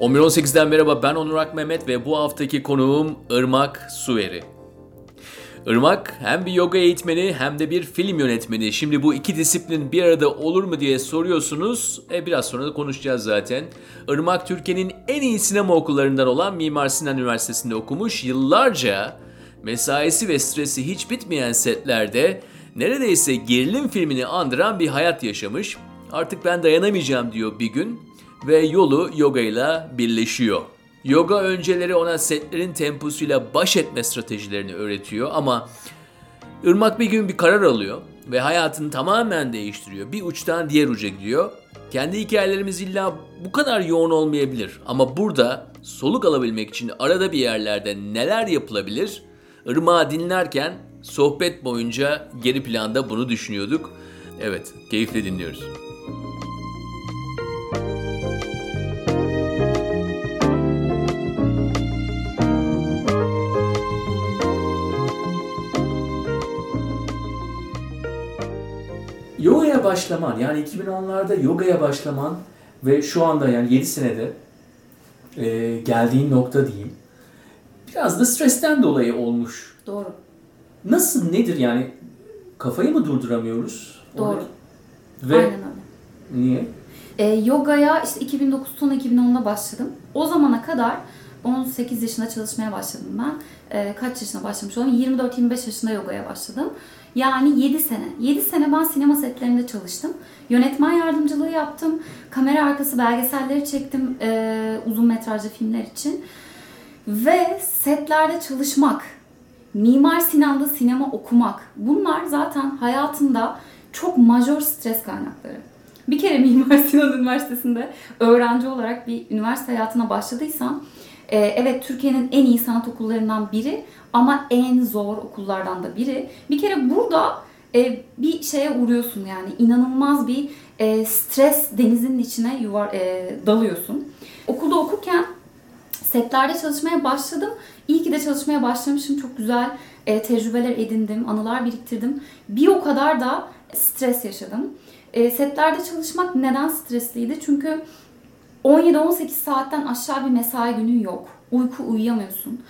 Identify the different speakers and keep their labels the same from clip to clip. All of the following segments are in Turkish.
Speaker 1: 11.18'den merhaba ben Onur Ak Mehmet ve bu haftaki konuğum Irmak Suveri. Irmak hem bir yoga eğitmeni hem de bir film yönetmeni. Şimdi bu iki disiplin bir arada olur mu diye soruyorsunuz. E biraz sonra da konuşacağız zaten. Irmak Türkiye'nin en iyi sinema okullarından olan Mimar Sinan Üniversitesi'nde okumuş. Yıllarca mesaisi ve stresi hiç bitmeyen setlerde neredeyse gerilim filmini andıran bir hayat yaşamış. Artık ben dayanamayacağım diyor bir gün ve yolu yoga ile birleşiyor. Yoga önceleri ona setlerin temposuyla baş etme stratejilerini öğretiyor ama Irmak bir gün bir karar alıyor ve hayatını tamamen değiştiriyor. Bir uçtan diğer uca gidiyor. Kendi hikayelerimiz illa bu kadar yoğun olmayabilir ama burada soluk alabilmek için arada bir yerlerde neler yapılabilir? Irmak'ı dinlerken sohbet boyunca geri planda bunu düşünüyorduk. Evet, keyifle dinliyoruz. Başlaman yani 2010'larda yoga'ya başlaman ve şu anda yani 7 senede e, geldiğin nokta diyeyim. Biraz da stresten dolayı olmuş.
Speaker 2: Doğru.
Speaker 1: Nasıl nedir yani kafayı mı durduramıyoruz?
Speaker 2: Doğru.
Speaker 1: Ve
Speaker 2: Aynen öyle.
Speaker 1: niye?
Speaker 2: Ee, yogaya işte 2009 sonu 2010'da başladım. O zamana kadar 18 yaşında çalışmaya başladım ben. Ee, kaç yaşında başlamış olayım? 24-25 yaşında yogaya başladım. Yani 7 sene. 7 sene ben sinema setlerinde çalıştım. Yönetmen yardımcılığı yaptım. Kamera arkası belgeselleri çektim e, uzun metrajlı filmler için. Ve setlerde çalışmak, Mimar Sinan'da sinema okumak bunlar zaten hayatında çok majör stres kaynakları. Bir kere Mimar Sinan Üniversitesi'nde öğrenci olarak bir üniversite hayatına başladıysan e, evet Türkiye'nin en iyi sanat okullarından biri ama en zor okullardan da biri. Bir kere burada e, bir şeye uğruyorsun yani inanılmaz bir e, stres denizinin içine yuvar e, dalıyorsun. Okulda okurken setlerde çalışmaya başladım. İyi ki de çalışmaya başlamışım. Çok güzel e, tecrübeler edindim, anılar biriktirdim. Bir o kadar da stres yaşadım. E, setlerde çalışmak neden stresliydi? Çünkü 17-18 saatten aşağı bir mesai günün yok. Uyku uyuyamıyorsun.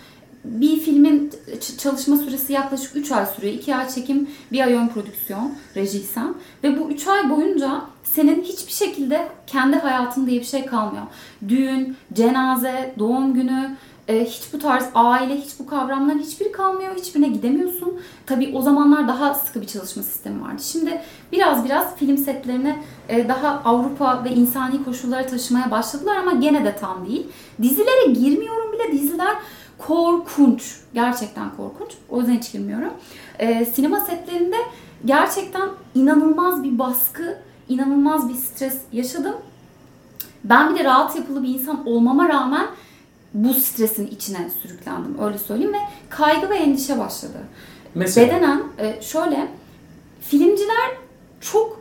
Speaker 2: Bir filmin çalışma süresi yaklaşık 3 ay sürüyor. 2 ay çekim, 1 ay ön prodüksiyon, rejiysen. Ve bu 3 ay boyunca senin hiçbir şekilde kendi hayatın diye bir şey kalmıyor. Düğün, cenaze, doğum günü, e, hiç bu tarz aile, hiç bu kavramların hiçbiri kalmıyor. Hiçbirine gidemiyorsun. Tabii o zamanlar daha sıkı bir çalışma sistemi vardı. Şimdi biraz biraz film setlerini e, daha Avrupa ve insani koşullara taşımaya başladılar ama gene de tam değil. Dizilere girmiyorum bile. Diziler korkunç. Gerçekten korkunç. O yüzden hiç girmiyorum. E, sinema setlerinde gerçekten inanılmaz bir baskı, inanılmaz bir stres yaşadım. Ben bir de rahat yapılı bir insan olmama rağmen bu stresin içine sürüklendim öyle söyleyeyim ve kaygı ve endişe başladı.
Speaker 1: Mesela
Speaker 2: Bedenen e, şöyle filmciler çok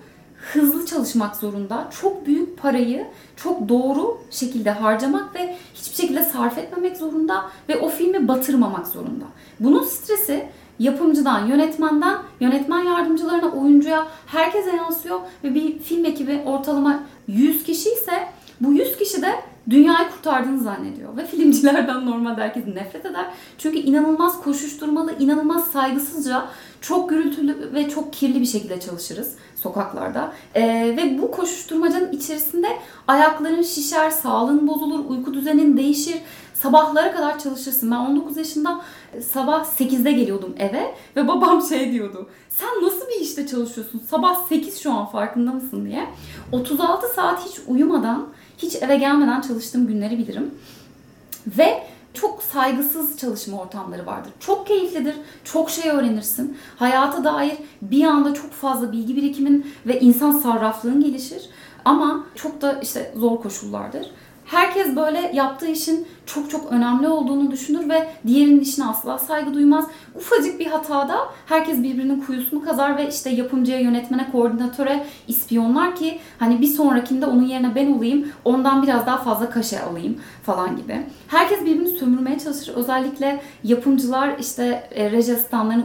Speaker 2: hızlı çalışmak zorunda. Çok büyük parayı çok doğru şekilde harcamak ve hiçbir şekilde sarf etmemek zorunda ve o filmi batırmamak zorunda. Bunun stresi yapımcıdan, yönetmenden, yönetmen yardımcılarına, oyuncuya herkese yansıyor ve bir film ekibi ortalama 100 kişi ise bu 100 kişi de dünyayı kurtardığını zannediyor. Ve filmcilerden normalde herkes nefret eder. Çünkü inanılmaz koşuşturmalı, inanılmaz saygısızca, çok gürültülü ve çok kirli bir şekilde çalışırız sokaklarda. Ee, ve bu koşuşturmacanın içerisinde ayakların şişer, sağlığın bozulur, uyku düzenin değişir. Sabahlara kadar çalışırsın. Ben 19 yaşında sabah 8'de geliyordum eve ve babam şey diyordu. Sen nasıl bir işte çalışıyorsun? Sabah 8 şu an farkında mısın diye. 36 saat hiç uyumadan, hiç eve gelmeden çalıştığım günleri bilirim. Ve çok saygısız çalışma ortamları vardır. Çok keyiflidir, çok şey öğrenirsin. Hayata dair bir anda çok fazla bilgi birikimin ve insan sarraflığın gelişir. Ama çok da işte zor koşullardır. Herkes böyle yaptığı işin çok çok önemli olduğunu düşünür ve diğerinin işine asla saygı duymaz. Ufacık bir hatada herkes birbirinin kuyusunu kazar ve işte yapımcıya, yönetmene, koordinatöre ispiyonlar ki hani bir sonrakinde onun yerine ben olayım, ondan biraz daha fazla kaşe alayım falan gibi. Herkes birbirini sömürmeye çalışır. Özellikle yapımcılar işte e, reji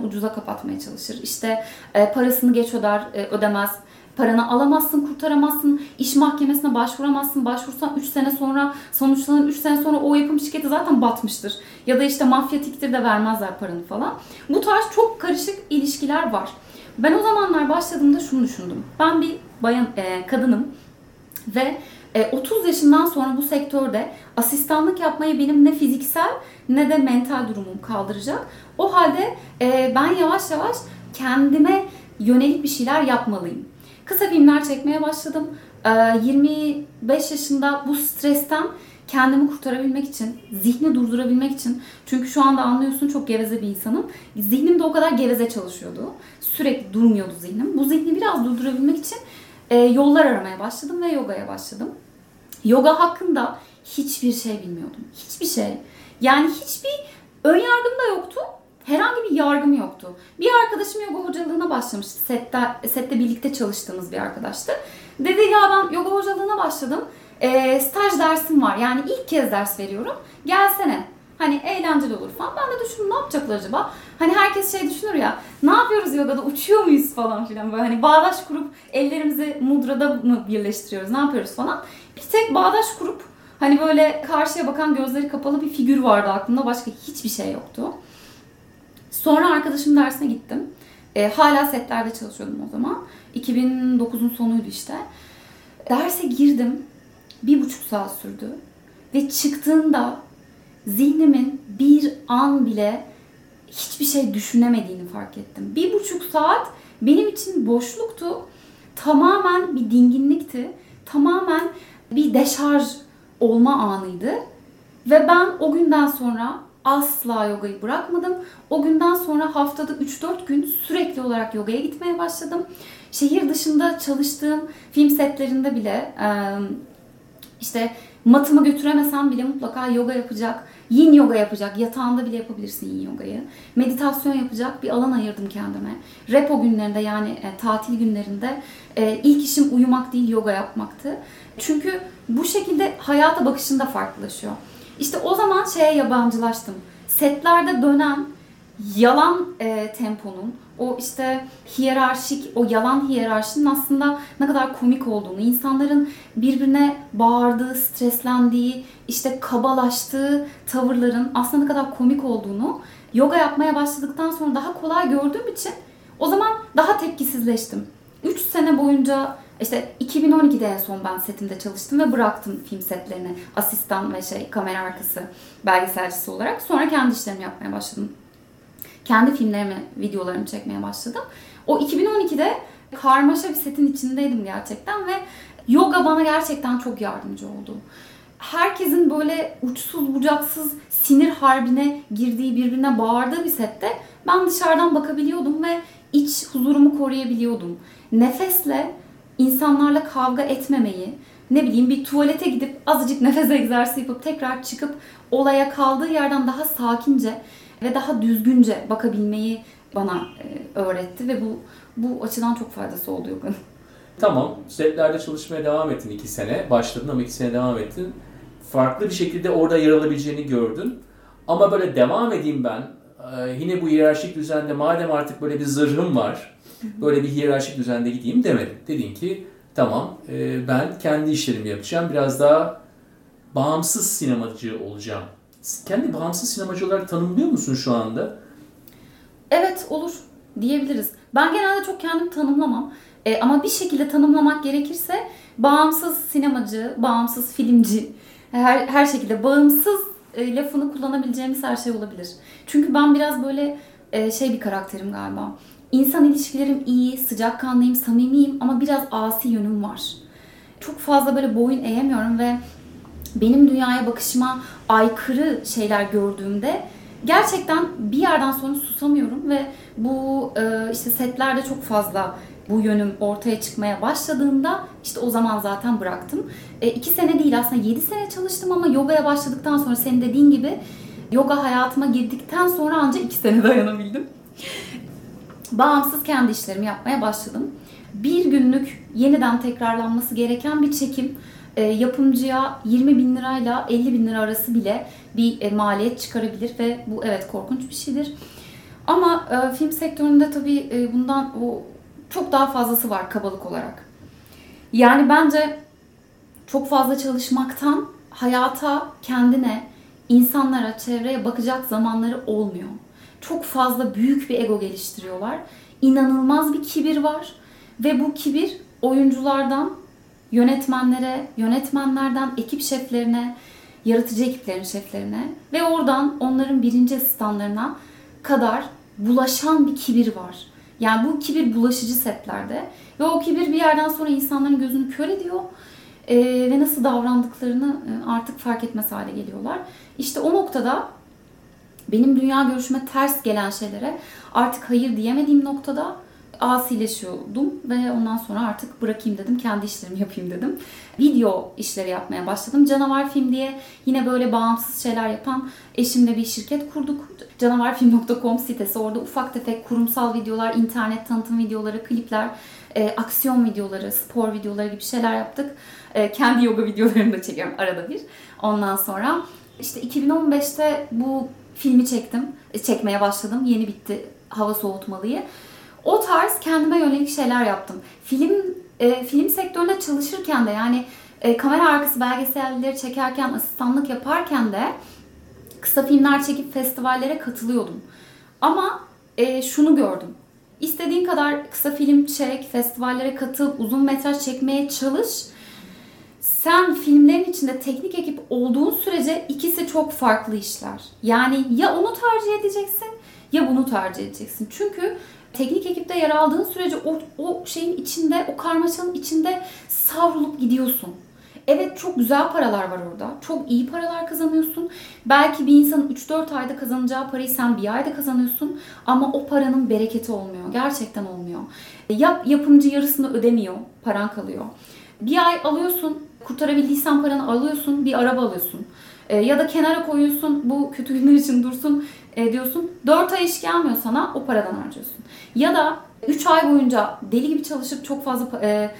Speaker 2: ucuza kapatmaya çalışır. İşte e, parasını geç öder, e, ödemez Paranı alamazsın, kurtaramazsın, iş mahkemesine başvuramazsın. Başvursan 3 sene sonra, sonuçlanır 3 sene sonra o yapım şirketi zaten batmıştır. Ya da işte mafyatiktir de vermezler paranı falan. Bu tarz çok karışık ilişkiler var. Ben o zamanlar başladığımda şunu düşündüm. Ben bir bayan, e, kadınım ve 30 e, yaşından sonra bu sektörde asistanlık yapmayı benim ne fiziksel ne de mental durumum kaldıracak. O halde e, ben yavaş yavaş kendime yönelik bir şeyler yapmalıyım. Kısa filmler çekmeye başladım. 25 e, yaşında bu stresten kendimi kurtarabilmek için, zihni durdurabilmek için. Çünkü şu anda anlıyorsun çok geveze bir insanım. Zihnim de o kadar geveze çalışıyordu. Sürekli durmuyordu zihnim. Bu zihni biraz durdurabilmek için yollar aramaya başladım ve yogaya başladım. Yoga hakkında hiçbir şey bilmiyordum. Hiçbir şey. Yani hiçbir ön yargım da yoktu. Herhangi bir yargım yoktu. Bir arkadaşım yoga hocalığına başlamıştı. Sette, sette birlikte çalıştığımız bir arkadaştı. Dedi ya ben yoga hocalığına başladım. E, staj dersim var. Yani ilk kez ders veriyorum. Gelsene. Hani eğlenceli olur falan. Ben de düşündüm ne yapacaklar acaba? Hani herkes şey düşünür ya. Ne yapıyoruz yogada? Uçuyor muyuz falan filan böyle. Hani bağdaş kurup ellerimizi mudrada mı birleştiriyoruz? Ne yapıyoruz falan. Bir tek bağdaş kurup hani böyle karşıya bakan gözleri kapalı bir figür vardı aklımda. Başka hiçbir şey yoktu. Sonra arkadaşım dersine gittim. E, hala setlerde çalışıyordum o zaman. 2009'un sonuydu işte. Derse girdim. Bir buçuk saat sürdü. Ve çıktığında zihnimin bir an bile hiçbir şey düşünemediğini fark ettim. Bir buçuk saat benim için boşluktu. Tamamen bir dinginlikti. Tamamen bir deşarj olma anıydı. Ve ben o günden sonra asla yogayı bırakmadım. O günden sonra haftada 3-4 gün sürekli olarak yogaya gitmeye başladım. Şehir dışında çalıştığım film setlerinde bile işte matımı götüremesem bile mutlaka yoga yapacak, yin yoga yapacak, yatağında bile yapabilirsin yin yogayı. Meditasyon yapacak bir alan ayırdım kendime. Repo günlerinde yani e, tatil günlerinde e, ilk işim uyumak değil yoga yapmaktı. Çünkü bu şekilde hayata bakışında farklılaşıyor. İşte o zaman şeye yabancılaştım. Setlerde dönen yalan e, temponun, o işte hiyerarşik, o yalan hiyerarşinin aslında ne kadar komik olduğunu, insanların birbirine bağırdığı, streslendiği, işte kabalaştığı tavırların aslında ne kadar komik olduğunu yoga yapmaya başladıktan sonra daha kolay gördüğüm için o zaman daha tepkisizleştim. 3 sene boyunca işte 2012'de en son ben setimde çalıştım ve bıraktım film setlerini. Asistan ve şey kamera arkası belgeselcisi olarak. Sonra kendi işlerimi yapmaya başladım. Kendi filmlerimi, videolarımı çekmeye başladım. O 2012'de karmaşa bir setin içindeydim gerçekten ve yoga bana gerçekten çok yardımcı oldu. Herkesin böyle uçsuz bucaksız sinir harbine girdiği birbirine bağırdığı bir sette ben dışarıdan bakabiliyordum ve iç huzurumu koruyabiliyordum. Nefesle insanlarla kavga etmemeyi, ne bileyim bir tuvalete gidip azıcık nefes egzersizi yapıp tekrar çıkıp olaya kaldığı yerden daha sakince ve daha düzgünce bakabilmeyi bana e, öğretti ve bu bu açıdan çok faydası oldu yoganın.
Speaker 1: Tamam, setlerde çalışmaya devam ettin iki sene. Başladın ama iki sene devam ettin. Farklı bir şekilde orada yer alabileceğini gördün. Ama böyle devam edeyim ben. E, yine bu hiyerarşik düzende madem artık böyle bir zırhım var böyle bir hiyerarşik düzende gideyim demedim. Dedin ki tamam e, ben kendi işlerimi yapacağım. Biraz daha bağımsız sinemacı olacağım. Kendi bağımsız sinemacı olarak tanımlıyor musun şu anda?
Speaker 2: Evet olur diyebiliriz. Ben genelde çok kendimi tanımlamam. E, ama bir şekilde tanımlamak gerekirse bağımsız sinemacı, bağımsız filmci, her, her şekilde bağımsız e, lafını kullanabileceğimiz her şey olabilir. Çünkü ben biraz böyle e, şey bir karakterim galiba. İnsan ilişkilerim iyi, sıcakkanlıyım, samimiyim ama biraz asi yönüm var. Çok fazla böyle boyun eğemiyorum ve benim dünyaya bakışıma aykırı şeyler gördüğümde gerçekten bir yerden sonra susamıyorum ve bu e, işte setlerde çok fazla bu yönüm ortaya çıkmaya başladığında işte o zaman zaten bıraktım. E, iki sene değil aslında yedi sene çalıştım ama yogaya başladıktan sonra senin dediğin gibi yoga hayatıma girdikten sonra ancak iki sene dayanabildim bağımsız kendi işlerimi yapmaya başladım. Bir günlük yeniden tekrarlanması gereken bir çekim e, yapımcıya 20 bin lirayla 50 bin lira arası bile bir e, maliyet çıkarabilir ve bu evet korkunç bir şeydir. Ama e, film sektöründe tabii e, bundan o çok daha fazlası var kabalık olarak. Yani bence çok fazla çalışmaktan hayata, kendine, insanlara, çevreye bakacak zamanları olmuyor. Çok fazla büyük bir ego geliştiriyorlar. İnanılmaz bir kibir var ve bu kibir oyunculardan yönetmenlere, yönetmenlerden ekip şeflerine, yaratıcı ekiplerin şeflerine ve oradan onların birinci asistanlarına kadar bulaşan bir kibir var. Yani bu kibir bulaşıcı setlerde ve o kibir bir yerden sonra insanların gözünü kör ediyor e, ve nasıl davrandıklarını artık fark etmez hale geliyorlar. İşte o noktada benim dünya görüşüme ters gelen şeylere artık hayır diyemediğim noktada asileşiyordum ve ondan sonra artık bırakayım dedim. Kendi işlerimi yapayım dedim. Video işleri yapmaya başladım. Canavar Film diye yine böyle bağımsız şeyler yapan eşimle bir şirket kurduk. Canavarfilm.com sitesi. Orada ufak tefek kurumsal videolar, internet tanıtım videoları, klipler, e, aksiyon videoları, spor videoları gibi şeyler yaptık. E, kendi yoga videolarını da çekiyorum arada bir. Ondan sonra işte 2015'te bu filmi çektim. E, çekmeye başladım. Yeni bitti hava soğutmalıyı. O tarz kendime yönelik şeyler yaptım. Film e, film sektöründe çalışırken de yani e, kamera arkası belgeselleri çekerken, asistanlık yaparken de kısa filmler çekip festivallere katılıyordum. Ama e, şunu gördüm. İstediğin kadar kısa film çek, festivallere katıl, uzun metraj çekmeye çalış. Sen filmlerin içinde teknik ekip olduğun sürece ikisi çok farklı işler. Yani ya onu tercih edeceksin ya bunu tercih edeceksin. Çünkü teknik ekipte yer aldığın sürece o, o şeyin içinde, o karmaşanın içinde savrulup gidiyorsun. Evet çok güzel paralar var orada. Çok iyi paralar kazanıyorsun. Belki bir insanın 3-4 ayda kazanacağı parayı sen bir ayda kazanıyorsun. Ama o paranın bereketi olmuyor. Gerçekten olmuyor. Yap, yapımcı yarısını ödemiyor. Paran kalıyor. Bir ay alıyorsun. Kurtarabildiysen paranı alıyorsun. Bir araba alıyorsun. E, ya da kenara koyuyorsun. Bu kötü günler için dursun e, diyorsun. 4 ay iş gelmiyor sana. O paradan harcıyorsun. Ya da 3 ay boyunca deli gibi çalışıp çok fazla e,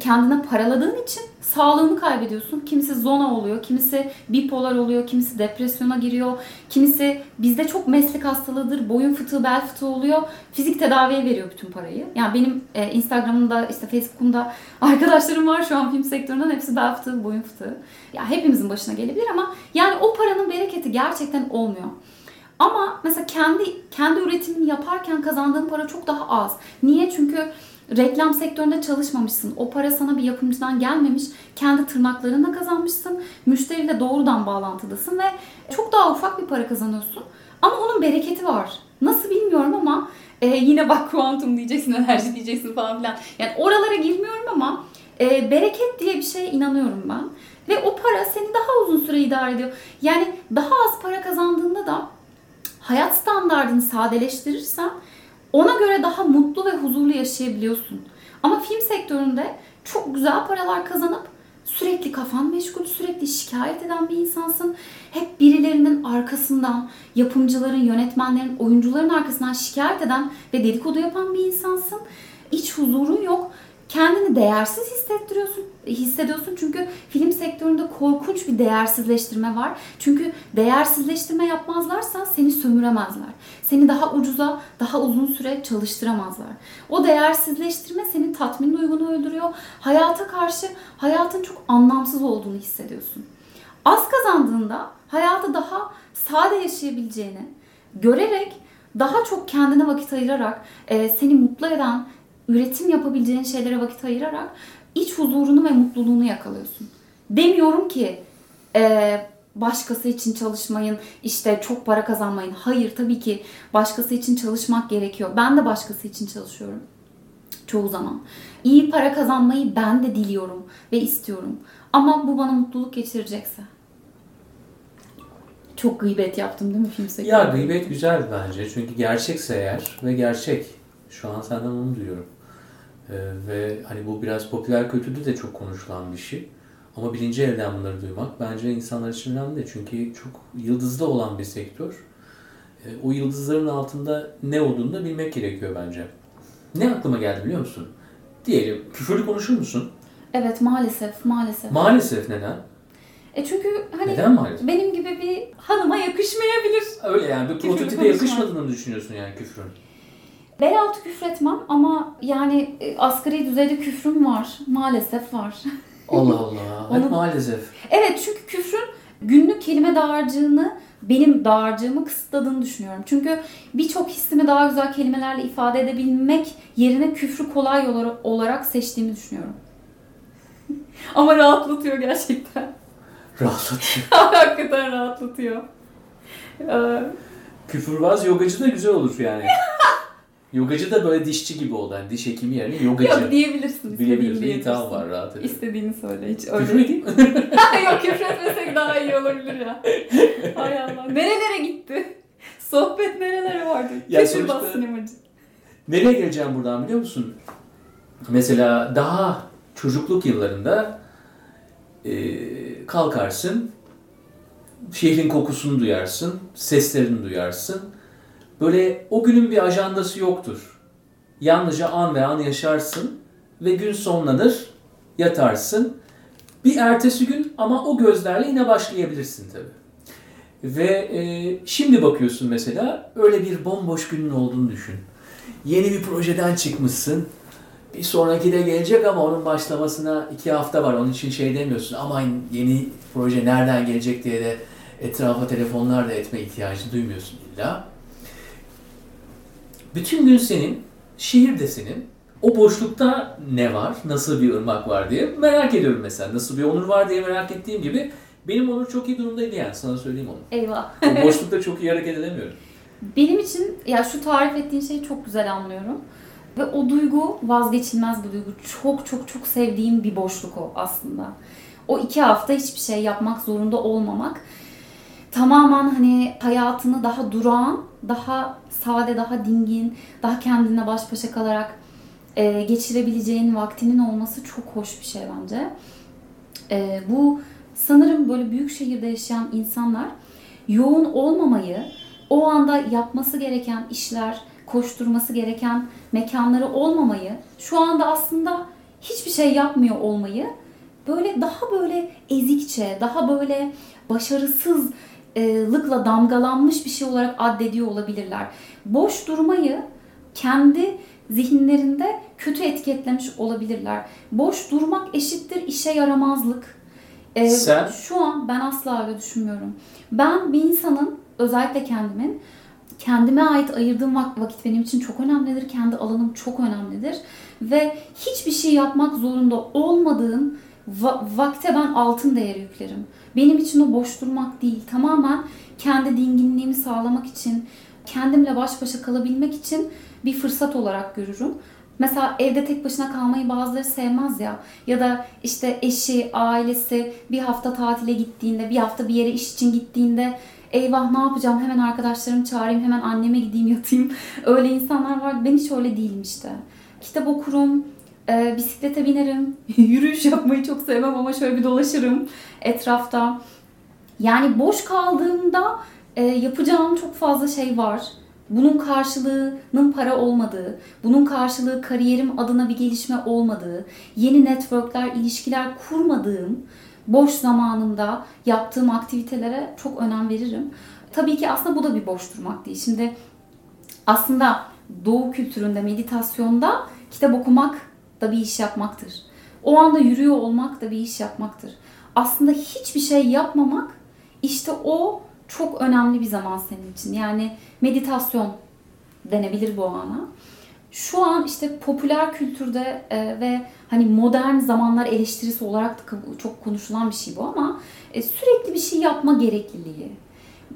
Speaker 2: kendine paraladığın için sağlığını kaybediyorsun. Kimisi zona oluyor, kimisi bipolar oluyor, kimisi depresyona giriyor, kimisi bizde çok meslek hastalığıdır, boyun fıtığı, bel fıtığı oluyor. Fizik tedaviye veriyor bütün parayı. Yani benim e, Instagram'ımda, işte Facebook'umda arkadaşlarım var şu an film sektöründen hepsi bel fıtığı, boyun fıtığı. Ya hepimizin başına gelebilir ama yani o paranın bereketi gerçekten olmuyor. Ama mesela kendi kendi üretimini yaparken kazandığın para çok daha az. Niye? Çünkü reklam sektöründe çalışmamışsın. O para sana bir yapımcıdan gelmemiş. Kendi tırnaklarınla kazanmışsın. Müşteriyle doğrudan bağlantıdasın ve çok daha ufak bir para kazanıyorsun. Ama onun bereketi var. Nasıl bilmiyorum ama e, yine bak kuantum diyeceksin, enerji diyeceksin falan filan. Yani oralara girmiyorum ama e, bereket diye bir şeye inanıyorum ben. Ve o para seni daha uzun süre idare ediyor. Yani daha az para kazandığında da hayat standartını sadeleştirirsen ona göre daha mutlu ve huzurlu yaşayabiliyorsun. Ama film sektöründe çok güzel paralar kazanıp sürekli kafan meşgul, sürekli şikayet eden bir insansın. Hep birilerinin arkasından, yapımcıların, yönetmenlerin, oyuncuların arkasından şikayet eden ve dedikodu yapan bir insansın. İç huzurun yok kendini değersiz hissettiriyorsun, hissediyorsun çünkü film sektöründe korkunç bir değersizleştirme var. Çünkü değersizleştirme yapmazlarsa seni sömüremezler. Seni daha ucuza, daha uzun süre çalıştıramazlar. O değersizleştirme senin tatmin duygunu öldürüyor. Hayata karşı hayatın çok anlamsız olduğunu hissediyorsun. Az kazandığında hayatı daha sade yaşayabileceğini görerek daha çok kendine vakit ayırarak seni mutlu eden, üretim yapabileceğin şeylere vakit ayırarak iç huzurunu ve mutluluğunu yakalıyorsun. Demiyorum ki e, başkası için çalışmayın, işte çok para kazanmayın. Hayır tabii ki başkası için çalışmak gerekiyor. Ben de başkası için çalışıyorum çoğu zaman. İyi para kazanmayı ben de diliyorum ve istiyorum. Ama bu bana mutluluk geçirecekse. Çok gıybet yaptım değil mi sektöründe?
Speaker 1: Ya gıybet güzel bence. Çünkü gerçekse eğer ve gerçek. Şu an senden onu duyuyorum. Ee, ve hani bu biraz popüler kültürde de çok konuşulan bir şey. Ama birinci elden bunları duymak bence insanlar için önemli. Çünkü çok yıldızda olan bir sektör. Ee, o yıldızların altında ne olduğunu da bilmek gerekiyor bence. Ne aklıma geldi biliyor musun? Diyelim küfürlü konuşur musun?
Speaker 2: Evet maalesef maalesef.
Speaker 1: Maalesef neden?
Speaker 2: E çünkü hani
Speaker 1: Neden maalesef?
Speaker 2: benim gibi bir hanıma yakışmayabilir.
Speaker 1: Öyle yani bir prototipe yakışmadığını mı düşünüyorsun yani küfrün?
Speaker 2: Bel altı küfretmem ama yani e, asgari düzeyde küfrüm var. Maalesef var.
Speaker 1: Allah Allah. Hep
Speaker 2: Onu-
Speaker 1: maalesef.
Speaker 2: Evet çünkü küfrün günlük kelime dağarcığını benim dağarcığımı kısıtladığını düşünüyorum. Çünkü birçok hissimi daha güzel kelimelerle ifade edebilmek yerine küfrü kolay olarak seçtiğimi düşünüyorum. Ama rahatlatıyor gerçekten.
Speaker 1: Rahatlatıyor.
Speaker 2: Hakikaten rahatlatıyor. Ee,
Speaker 1: Küfürbaz yogacı da güzel olur yani. Yogacı da böyle dişçi gibi oldu. Yani diş hekimi yerine yogacı.
Speaker 2: Yok diyebilirsin. İstediğini
Speaker 1: İyi tamam
Speaker 2: diyebilirsin.
Speaker 1: var rahat edelim.
Speaker 2: İstediğini söyle hiç
Speaker 1: Küfür
Speaker 2: öyle.
Speaker 1: edeyim mi?
Speaker 2: Yok küfretmesek daha iyi olabilir ya. Hay Allah. Nerelere gitti? Sohbet nerelere vardı?
Speaker 1: Ya
Speaker 2: Küfürbaz
Speaker 1: sonuçta-
Speaker 2: sinemacı.
Speaker 1: Nereye geleceğim buradan biliyor musun? Mesela daha çocukluk yıllarında e, kalkarsın, şehrin kokusunu duyarsın, seslerini duyarsın. Böyle o günün bir ajandası yoktur. Yalnızca an ve an yaşarsın ve gün sonlanır, yatarsın. Bir ertesi gün ama o gözlerle yine başlayabilirsin tabii. Ve e, şimdi bakıyorsun mesela öyle bir bomboş günün olduğunu düşün. Yeni bir projeden çıkmışsın. Bir sonraki de gelecek ama onun başlamasına iki hafta var. Onun için şey demiyorsun. Aman yeni proje nereden gelecek diye de etrafa telefonlar da etme ihtiyacı duymuyorsun illa. Bütün gün senin, şehir de senin. O boşlukta ne var, nasıl bir ırmak var diye merak ediyorum mesela. Nasıl bir onur var diye merak ettiğim gibi benim onur çok iyi durumdaydı yani sana söyleyeyim onu.
Speaker 2: Eyvah.
Speaker 1: O boşlukta çok iyi hareket edemiyorum.
Speaker 2: Benim için ya şu tarif ettiğin şeyi çok güzel anlıyorum. Ve o duygu vazgeçilmez bir duygu. Çok çok çok sevdiğim bir boşluk o aslında. O iki hafta hiçbir şey yapmak zorunda olmamak. Tamamen hani hayatını daha durağan, daha sade, daha dingin, daha kendine baş başa kalarak e, geçirebileceğin vaktinin olması çok hoş bir şey bence. E, bu sanırım böyle büyük şehirde yaşayan insanlar yoğun olmamayı, o anda yapması gereken işler, koşturması gereken mekanları olmamayı, şu anda aslında hiçbir şey yapmıyor olmayı böyle daha böyle ezikçe, daha böyle başarısızlıkla damgalanmış bir şey olarak addediyor olabilirler. Boş durmayı kendi zihinlerinde kötü etiketlemiş olabilirler. Boş durmak eşittir işe yaramazlık. Ee,
Speaker 1: Sen?
Speaker 2: Şu an ben asla öyle düşünmüyorum. Ben bir insanın özellikle kendimin kendime ait ayırdığım vak- vakit benim için çok önemlidir. Kendi alanım çok önemlidir. Ve hiçbir şey yapmak zorunda olmadığım va- vakte ben altın değeri yüklerim. Benim için o boş durmak değil. Tamamen kendi dinginliğimi sağlamak için, kendimle baş başa kalabilmek için bir fırsat olarak görürüm. Mesela evde tek başına kalmayı bazıları sevmez ya. Ya da işte eşi, ailesi bir hafta tatile gittiğinde, bir hafta bir yere iş için gittiğinde eyvah ne yapacağım hemen arkadaşlarımı çağırayım, hemen anneme gideyim yatayım. Öyle insanlar var. Ben hiç öyle değilim işte. Kitap okurum, e, bisiklete binerim, yürüyüş yapmayı çok sevmem ama şöyle bir dolaşırım etrafta. Yani boş kaldığımda e, yapacağım çok fazla şey var. Bunun karşılığının para olmadığı, bunun karşılığı kariyerim adına bir gelişme olmadığı, yeni networkler, ilişkiler kurmadığım boş zamanımda yaptığım aktivitelere çok önem veririm. Tabii ki aslında bu da bir boş durmak değil. Şimdi aslında doğu kültüründe, meditasyonda kitap okumak da bir iş yapmaktır. O anda yürüyor olmak da bir iş yapmaktır. Aslında hiçbir şey yapmamak işte o çok önemli bir zaman senin için. Yani meditasyon denebilir bu ana. Şu an işte popüler kültürde e, ve hani modern zamanlar eleştirisi olarak da çok konuşulan bir şey bu ama e, sürekli bir şey yapma gerekliliği.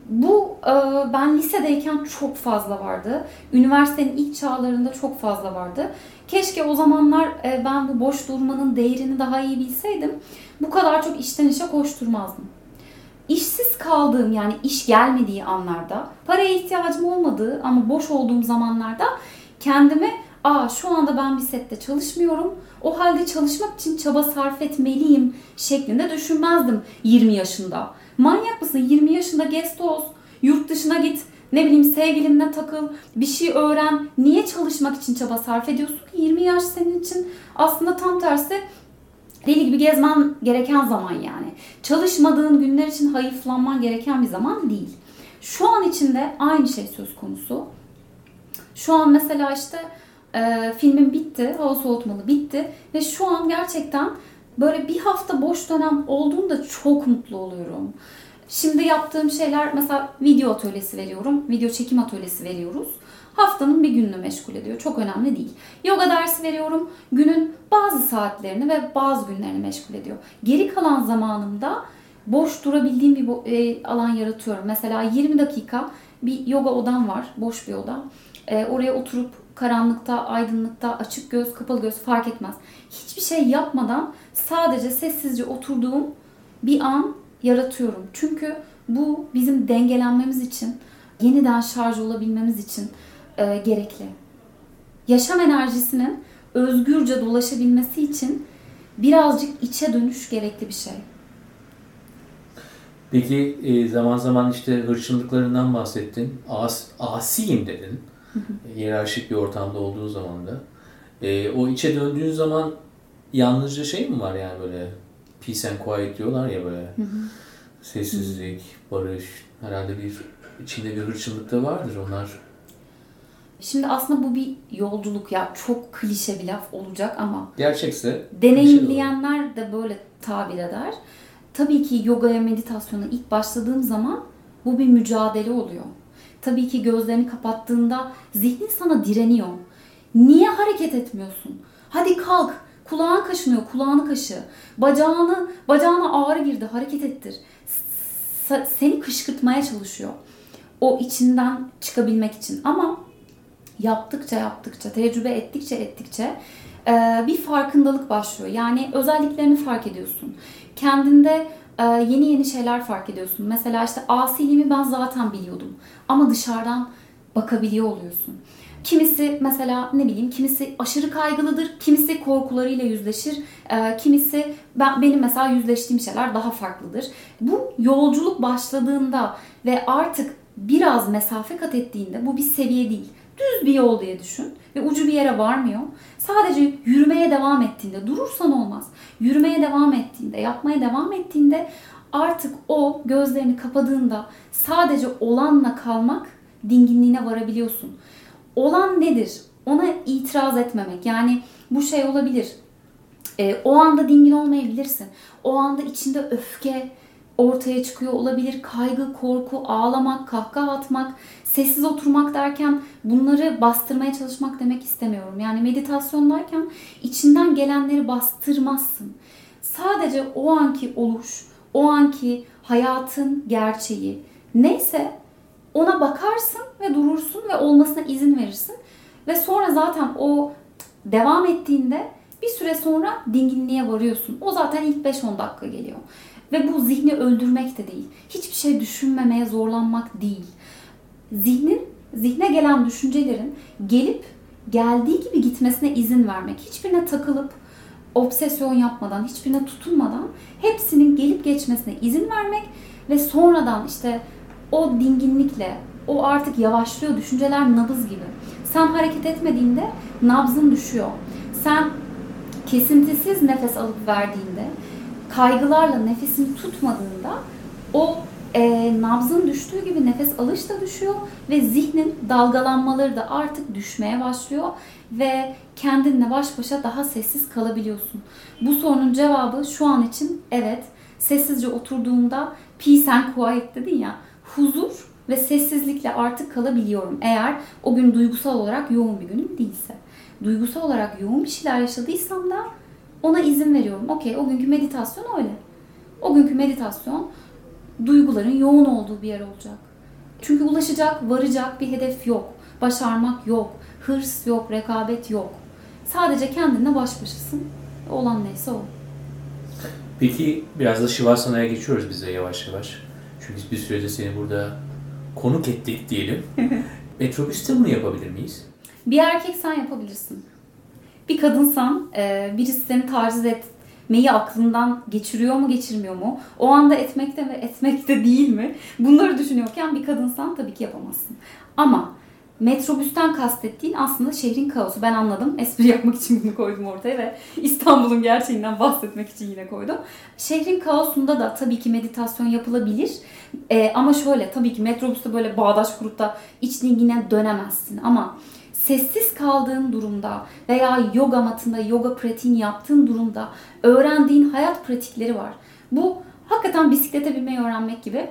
Speaker 2: Bu e, ben lisedeyken çok fazla vardı. Üniversitenin ilk çağlarında çok fazla vardı. Keşke o zamanlar e, ben bu boş durmanın değerini daha iyi bilseydim. Bu kadar çok işten işe koşturmazdım. İşsiz kaldığım yani iş gelmediği anlarda, paraya ihtiyacım olmadığı ama boş olduğum zamanlarda kendime aa şu anda ben bir sette çalışmıyorum. O halde çalışmak için çaba sarf etmeliyim şeklinde düşünmezdim 20 yaşında. Manyak mısın? 20 yaşında guest host, yurt dışına git, ne bileyim sevgilinle takıl, bir şey öğren. Niye çalışmak için çaba sarf ediyorsun ki? 20 yaş senin için aslında tam tersi deli gibi gezmen gereken zaman yani. Çalışmadığın günler için hayıflanman gereken bir zaman değil. Şu an içinde aynı şey söz konusu. Şu an mesela işte e, filmim bitti, hava soğutmalı bitti ve şu an gerçekten böyle bir hafta boş dönem olduğunda çok mutlu oluyorum. Şimdi yaptığım şeyler mesela video atölyesi veriyorum, video çekim atölyesi veriyoruz. Haftanın bir gününü meşgul ediyor. Çok önemli değil. Yoga dersi veriyorum. Günün bazı saatlerini ve bazı günlerini meşgul ediyor. Geri kalan zamanımda boş durabildiğim bir e, alan yaratıyorum. Mesela 20 dakika bir yoga odam var. Boş bir oda. E, oraya oturup karanlıkta, aydınlıkta, açık göz, kapalı göz fark etmez. Hiçbir şey yapmadan sadece sessizce oturduğum bir an yaratıyorum. Çünkü bu bizim dengelenmemiz için, yeniden şarj olabilmemiz için e, gerekli. Yaşam enerjisinin özgürce dolaşabilmesi için birazcık içe dönüş gerekli bir şey.
Speaker 1: Peki e, zaman zaman işte hırçınlıklarından bahsettin. As, asiyim dedin. Hı. Hiyerarşik bir ortamda olduğu zaman da. E, o içe döndüğün zaman yalnızca şey mi var yani böyle peace and quiet diyorlar ya böyle. Hı hı. Sessizlik, barış, herhalde bir içinde bir hırçınlık da vardır onlar.
Speaker 2: Şimdi aslında bu bir yolculuk ya çok klişe bir laf olacak ama
Speaker 1: gerçekse
Speaker 2: deneyimleyenler de böyle tabir eder. Tabii ki yogaya meditasyona ilk başladığım zaman bu bir mücadele oluyor. Tabii ki gözlerini kapattığında zihnin sana direniyor. Niye hareket etmiyorsun? Hadi kalk. Kulağın kaşınıyor. Kulağını kaşı. Bacağını, bacağına ağrı girdi. Hareket ettir. Seni kışkırtmaya çalışıyor. O içinden çıkabilmek için. Ama yaptıkça yaptıkça, tecrübe ettikçe ettikçe bir farkındalık başlıyor. Yani özelliklerini fark ediyorsun. Kendinde yeni yeni şeyler fark ediyorsun. Mesela işte asiliğimi ben zaten biliyordum. Ama dışarıdan bakabiliyor oluyorsun. Kimisi mesela ne bileyim kimisi aşırı kaygılıdır, kimisi korkularıyla yüzleşir, kimisi ben benim mesela yüzleştiğim şeyler daha farklıdır. Bu yolculuk başladığında ve artık biraz mesafe kat ettiğinde bu bir seviye değil. Düz bir yol diye düşün ve ucu bir yere varmıyor. Sadece yürümeye devam ettiğinde, durursan olmaz. Yürümeye devam ettiğinde, yapmaya devam ettiğinde artık o gözlerini kapadığında sadece olanla kalmak dinginliğine varabiliyorsun. Olan nedir? Ona itiraz etmemek. Yani bu şey olabilir. E, o anda dingin olmayabilirsin. O anda içinde öfke ortaya çıkıyor olabilir. Kaygı, korku, ağlamak, kahkaha atmak, sessiz oturmak derken bunları bastırmaya çalışmak demek istemiyorum. Yani meditasyondayken içinden gelenleri bastırmazsın. Sadece o anki oluş, o anki hayatın gerçeği neyse ona bakarsın ve durursun ve olmasına izin verirsin. Ve sonra zaten o devam ettiğinde bir süre sonra dinginliğe varıyorsun. O zaten ilk 5-10 dakika geliyor. Ve bu zihni öldürmek de değil. Hiçbir şey düşünmemeye zorlanmak değil zihnin, zihne gelen düşüncelerin gelip geldiği gibi gitmesine izin vermek. Hiçbirine takılıp obsesyon yapmadan, hiçbirine tutunmadan hepsinin gelip geçmesine izin vermek ve sonradan işte o dinginlikle, o artık yavaşlıyor düşünceler nabız gibi. Sen hareket etmediğinde nabzın düşüyor. Sen kesintisiz nefes alıp verdiğinde, kaygılarla nefesini tutmadığında o e, nabzın düştüğü gibi nefes alış da düşüyor ve zihnin dalgalanmaları da artık düşmeye başlıyor ve kendinle baş başa daha sessiz kalabiliyorsun. Bu sorunun cevabı şu an için evet. Sessizce oturduğumda peace and quiet dedin ya huzur ve sessizlikle artık kalabiliyorum. Eğer o gün duygusal olarak yoğun bir günüm değilse. Duygusal olarak yoğun bir şeyler yaşadıysam da ona izin veriyorum. Okey o günkü meditasyon öyle. O günkü meditasyon duyguların yoğun olduğu bir yer olacak. Çünkü ulaşacak, varacak bir hedef yok. Başarmak yok. Hırs yok, rekabet yok. Sadece kendinle baş başasın. Olan neyse o.
Speaker 1: Peki biraz da Shivasana'ya geçiyoruz bize yavaş yavaş. Çünkü bir sürede seni burada konuk ettik diyelim. Metrobüste bunu yapabilir miyiz?
Speaker 2: Bir erkek sen yapabilirsin. Bir kadınsan, birisi seni taciz et, etmeyi aklından geçiriyor mu geçirmiyor mu? O anda etmekte ve etmekte değil mi? Bunları düşünüyorken bir kadınsan tabii ki yapamazsın. Ama Metrobüsten kastettiğin aslında şehrin kaosu. Ben anladım. Espri yapmak için bunu koydum ortaya ve İstanbul'un gerçeğinden bahsetmek için yine koydum. Şehrin kaosunda da tabii ki meditasyon yapılabilir. Ee, ama şöyle tabii ki metrobüste böyle bağdaş kurup da iç dingine dönemezsin. Ama sessiz kaldığın durumda veya yoga matında yoga pratiğini yaptığın durumda öğrendiğin hayat pratikleri var. Bu hakikaten bisiklete binmeyi öğrenmek gibi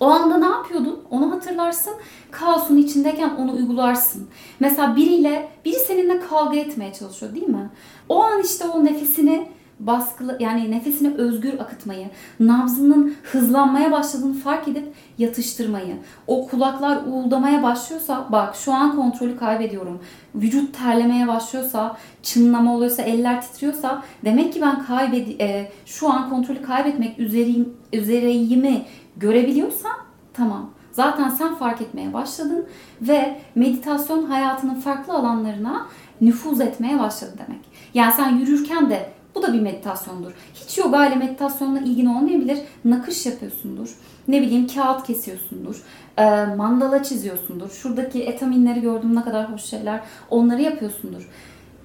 Speaker 2: o anda ne yapıyordun? Onu hatırlarsın. Kaosun içindeyken onu uygularsın. Mesela biriyle, biri seninle kavga etmeye çalışıyor değil mi? O an işte o nefesini baskılı yani nefesini özgür akıtmayı, nabzının hızlanmaya başladığını fark edip yatıştırmayı, o kulaklar uğuldamaya başlıyorsa bak şu an kontrolü kaybediyorum. Vücut terlemeye başlıyorsa, çınlama oluyorsa, eller titriyorsa demek ki ben kaybedi e, şu an kontrolü kaybetmek üzereyim, üzereyimi görebiliyorsan tamam. Zaten sen fark etmeye başladın ve meditasyon hayatının farklı alanlarına nüfuz etmeye başladı demek. Yani sen yürürken de bu da bir meditasyondur. Hiç yoga ile meditasyonla ilgin olmayabilir. Nakış yapıyorsundur. Ne bileyim kağıt kesiyorsundur. E, mandala çiziyorsundur. Şuradaki etaminleri gördüm ne kadar hoş şeyler. Onları yapıyorsundur.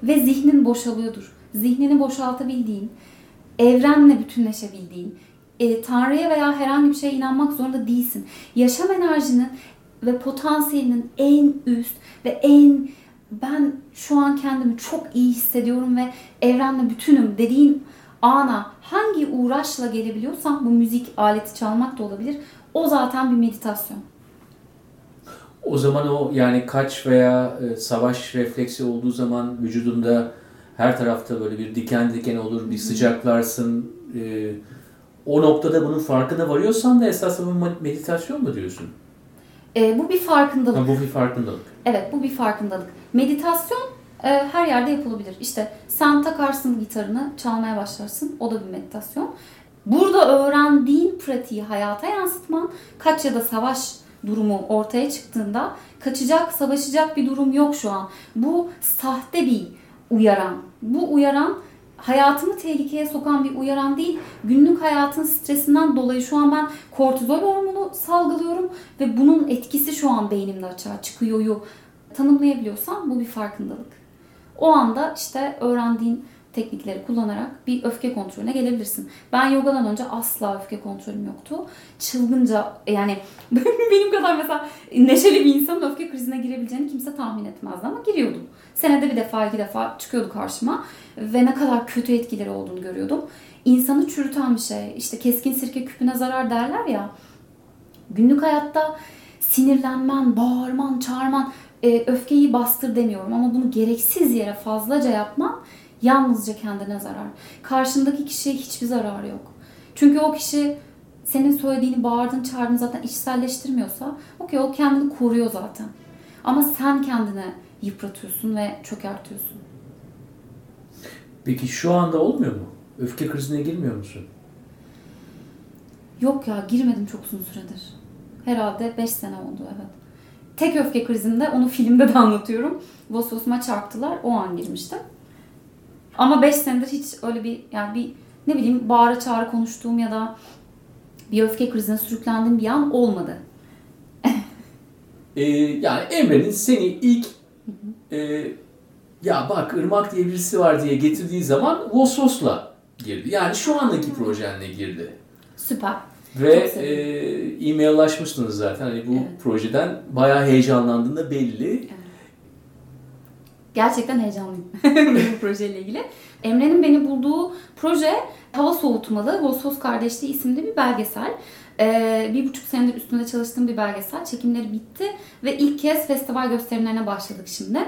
Speaker 2: Ve zihnin boşalıyordur. Zihnini boşaltabildiğin, evrenle bütünleşebildiğin, e, Tanrı'ya veya herhangi bir şeye inanmak zorunda değilsin. Yaşam enerjinin ve potansiyelinin en üst ve en ben şu an kendimi çok iyi hissediyorum ve evrenle bütünüm dediğin ana hangi uğraşla gelebiliyorsan bu müzik aleti çalmak da olabilir. O zaten bir meditasyon.
Speaker 1: O zaman o yani kaç veya e, savaş refleksi olduğu zaman vücudunda her tarafta böyle bir diken diken olur, bir sıcaklarsın. E, o noktada bunun farkına varıyorsan da esasında bu meditasyon mu diyorsun?
Speaker 2: E, bu bir farkındalık.
Speaker 1: Ha, bu bir farkındalık.
Speaker 2: Evet bu bir farkındalık. Meditasyon e, her yerde yapılabilir. İşte sen takarsın gitarını, çalmaya başlarsın. O da bir meditasyon. Burada öğrendiğin pratiği hayata yansıtman, kaç ya da savaş durumu ortaya çıktığında kaçacak, savaşacak bir durum yok şu an. Bu sahte bir uyaran. Bu uyaran hayatımı tehlikeye sokan bir uyaran değil, günlük hayatın stresinden dolayı şu an ben kortizol hormonu salgılıyorum ve bunun etkisi şu an beynimde açığa çıkıyor. Tanımlayabiliyorsam bu bir farkındalık. O anda işte öğrendiğin teknikleri kullanarak bir öfke kontrolüne gelebilirsin. Ben yogadan önce asla öfke kontrolüm yoktu. Çılgınca yani benim kadar mesela neşeli bir insanın öfke krizine girebileceğini kimse tahmin etmezdi ama giriyordum. Senede bir defa iki defa çıkıyordu karşıma ve ne kadar kötü etkileri olduğunu görüyordum. İnsanı çürüten bir şey. İşte keskin sirke küpüne zarar derler ya. Günlük hayatta sinirlenmen, bağırman, çağırman, e, öfkeyi bastır demiyorum ama bunu gereksiz yere fazlaca yapman Yalnızca kendine zarar. Karşındaki kişiye hiçbir zararı yok. Çünkü o kişi senin söylediğini bağırdın çağırdın zaten içselleştirmiyorsa okey o kendini koruyor zaten. Ama sen kendine yıpratıyorsun ve çökertiyorsun.
Speaker 1: Peki şu anda olmuyor mu? Öfke krizine girmiyor musun?
Speaker 2: Yok ya girmedim çok uzun süredir. Herhalde 5 sene oldu evet. Tek öfke krizinde onu filmde de anlatıyorum. Vosvos'uma çarptılar o an girmiştim. Ama 5 senedir hiç öyle bir yani bir ne bileyim bağıra çağrı konuştuğum ya da bir öfke krizine sürüklendiğim bir an olmadı.
Speaker 1: ee, yani Emre'nin seni ilk e, ya bak Irmak diye birisi var diye getirdiği zaman Vosos'la girdi. Yani şu andaki projenle girdi.
Speaker 2: Süper.
Speaker 1: Ve e, e-maillaşmıştınız zaten. Hani bu evet. projeden bayağı heyecanlandığında belli. Evet.
Speaker 2: Gerçekten heyecanlıyım bu projeyle ilgili. Emre'nin beni bulduğu proje Hava Soğutmalı Vosvos Kardeşliği isimli bir belgesel. Ee, bir buçuk senedir üstünde çalıştığım bir belgesel. Çekimleri bitti ve ilk kez festival gösterimlerine başladık şimdi.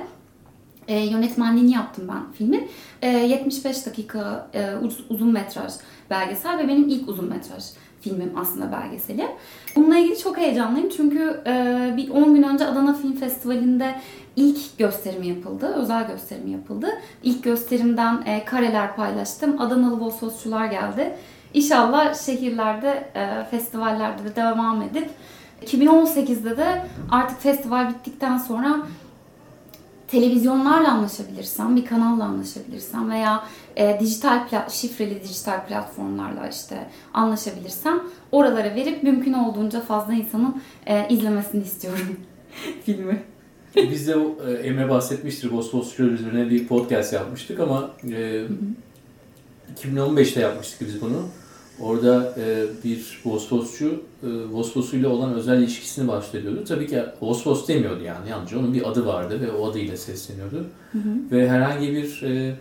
Speaker 2: E, yönetmenliğini yaptım ben filmin. E, 75 dakika e, uz, uzun metraj belgesel ve benim ilk uzun metraj filmim aslında belgeseli. Bununla ilgili çok heyecanlıyım çünkü e, bir 10 gün önce Adana Film Festivali'nde ilk gösterimi yapıldı, özel gösterimi yapıldı. İlk gösterimden e, kareler paylaştım. Adanalı Vosvosçular geldi. İnşallah şehirlerde, e, festivallerde de devam edip 2018'de de artık festival bittikten sonra televizyonlarla anlaşabilirsem, bir kanalla anlaşabilirsem veya e, dijital şifreli dijital platformlarla işte anlaşabilirsem oralara verip mümkün olduğunca fazla insanın e, izlemesini istiyorum filmi.
Speaker 1: Biz de e, Emre bahsetmiştir Vosvos üzerine bir podcast yapmıştık ama e, 2015'te yapmıştık biz bunu. Orada e, bir Vosvosçu e, Vosvos'uyla olan özel ilişkisini bahsediyordu. Tabii ki Vosvos demiyordu yani yalnızca onun bir adı vardı ve o adıyla sesleniyordu. Hı hı. Ve herhangi bir e,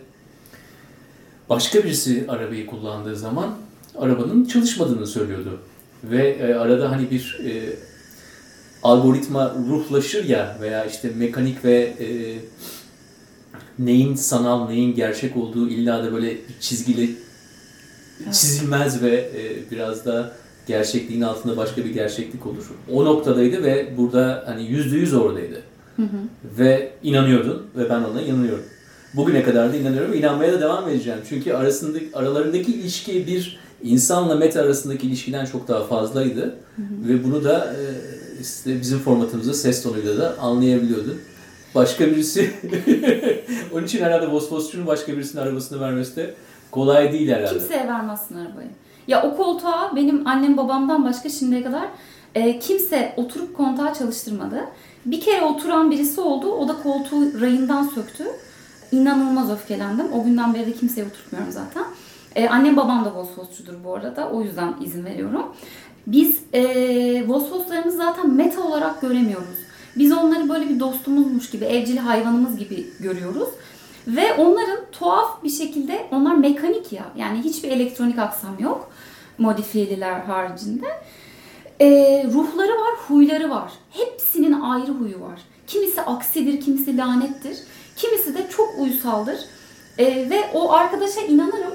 Speaker 1: başka birisi arabayı kullandığı zaman arabanın çalışmadığını söylüyordu. Ve e, arada hani bir e, algoritma ruhlaşır ya veya işte mekanik ve e, neyin sanal neyin gerçek olduğu illa da böyle çizgili çizilmez ve e, biraz da gerçekliğin altında başka bir gerçeklik olur. O noktadaydı ve burada hani yüzde yüz oradaydı. Hı hı. Ve inanıyordun ve ben ona inanıyorum. Bugüne kadar da inanıyorum inanmaya da devam edeceğim. Çünkü arasındaki, aralarındaki ilişki bir insanla meta arasındaki ilişkiden çok daha fazlaydı. Hı hı. Ve bunu da e, işte bizim formatımızda ses tonuyla da anlayabiliyordun. Başka birisi, onun için herhalde Vosvosçu'nun başka birisinin arabasını vermesi de kolay değil herhalde.
Speaker 2: Kimseye vermezsin arabayı. Ya o koltuğa benim annem babamdan başka şimdiye kadar e, kimse oturup kontağı çalıştırmadı. Bir kere oturan birisi oldu. O da koltuğu rayından söktü. İnanılmaz öfkelendim. O günden beri de kimseye oturtmuyorum zaten. Ee, annem babam da Vosvosçudur bu arada. O yüzden izin veriyorum. Biz e, Vosvoslarımızı zaten meta olarak göremiyoruz. Biz onları böyle bir dostumuzmuş gibi, evcil hayvanımız gibi görüyoruz. Ve onların tuhaf bir şekilde, onlar mekanik ya. Yani hiçbir elektronik aksam yok. Modifiyeliler haricinde. E, ruhları var, huyları var. Hepsinin ayrı huyu var. Kimisi aksidir, kimisi lanettir. Kimisi de çok uysaldır. E, ve o arkadaşa inanırım.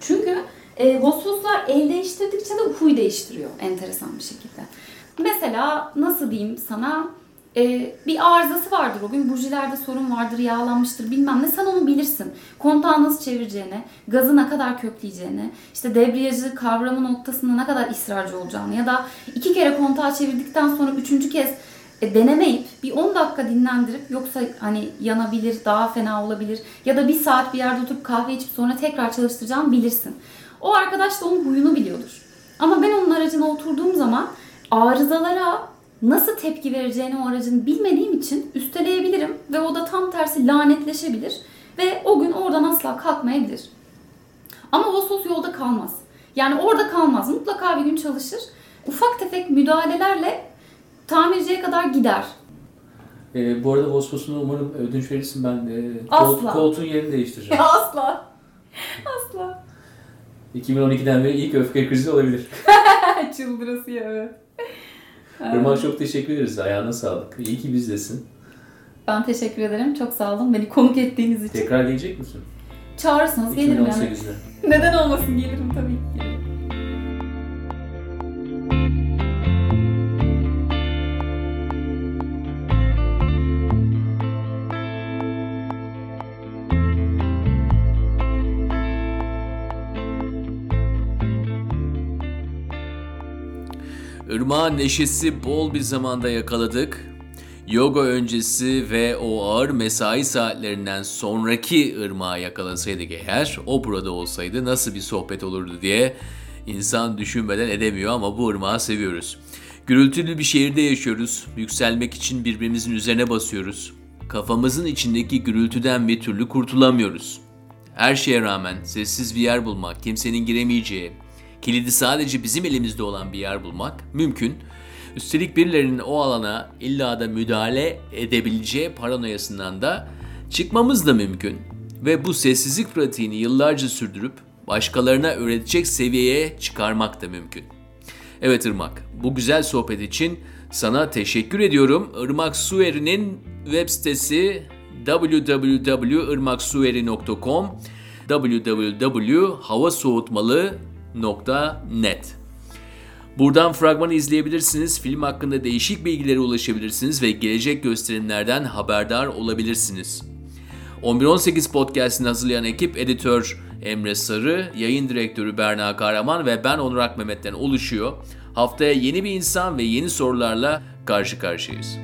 Speaker 2: Çünkü e, Vosvoslar el değiştirdikçe de huy değiştiriyor enteresan bir şekilde. Mesela nasıl diyeyim sana e, bir arızası vardır o gün. Bujilerde sorun vardır, yağlanmıştır bilmem ne. Sen onu bilirsin. Kontağı nasıl çevireceğini, gazı ne kadar kökleyeceğini, işte debriyajı kavrama noktasında ne kadar ısrarcı olacağını ya da iki kere kontağı çevirdikten sonra üçüncü kez e, denemeyip bir 10 dakika dinlendirip yoksa hani yanabilir, daha fena olabilir ya da bir saat bir yerde oturup kahve içip sonra tekrar çalıştıracağını bilirsin. O arkadaş da onun huyunu biliyordur. Ama ben onun aracına oturduğum zaman arızalara nasıl tepki vereceğini o aracın bilmediğim için üsteleyebilirim ve o da tam tersi lanetleşebilir ve o gün oradan asla kalkmayabilir. Ama Vosos yolda kalmaz. Yani orada kalmaz. Mutlaka bir gün çalışır. Ufak tefek müdahalelerle tamirciye kadar gider.
Speaker 1: E, bu arada Vosvos'unu umarım ödünç verirsin. Ben e, kol, koltuğun yerini değiştireceğim.
Speaker 2: Asla. Asla.
Speaker 1: 2012'den beri ilk öfke krizi olabilir.
Speaker 2: Çıldırası ya evet.
Speaker 1: Irmak çok teşekkür ederiz. Ayağına sağlık. İyi ki bizdesin.
Speaker 2: Ben teşekkür ederim. Çok sağ olun beni konuk ettiğiniz için.
Speaker 1: Tekrar gelecek misin?
Speaker 2: Çağırırsanız gelirim yani. Neden olmasın gelirim tabii ki.
Speaker 1: Irmağın neşesi bol bir zamanda yakaladık. Yoga öncesi ve o ağır mesai saatlerinden sonraki ırmağı yakalasaydık eğer o burada olsaydı nasıl bir sohbet olurdu diye insan düşünmeden edemiyor ama bu ırmağı seviyoruz. Gürültülü bir şehirde yaşıyoruz. Yükselmek için birbirimizin üzerine basıyoruz. Kafamızın içindeki gürültüden bir türlü kurtulamıyoruz. Her şeye rağmen sessiz bir yer bulmak, kimsenin giremeyeceği, kilidi sadece bizim elimizde olan bir yer bulmak mümkün. Üstelik birilerinin o alana illa da müdahale edebileceği paranoyasından da çıkmamız da mümkün. Ve bu sessizlik pratiğini yıllarca sürdürüp başkalarına öğretecek seviyeye çıkarmak da mümkün. Evet Irmak, bu güzel sohbet için sana teşekkür ediyorum. Irmak Sueri'nin web sitesi www.irmaksueri.com www.havasoğutmalı.net Buradan fragmanı izleyebilirsiniz, film hakkında değişik bilgilere ulaşabilirsiniz ve gelecek gösterimlerden haberdar olabilirsiniz. 1118 podcast'ini hazırlayan ekip editör Emre Sarı, yayın direktörü Berna Kahraman ve ben Onur Akmehmet'ten oluşuyor. Haftaya yeni bir insan ve yeni sorularla karşı karşıyayız.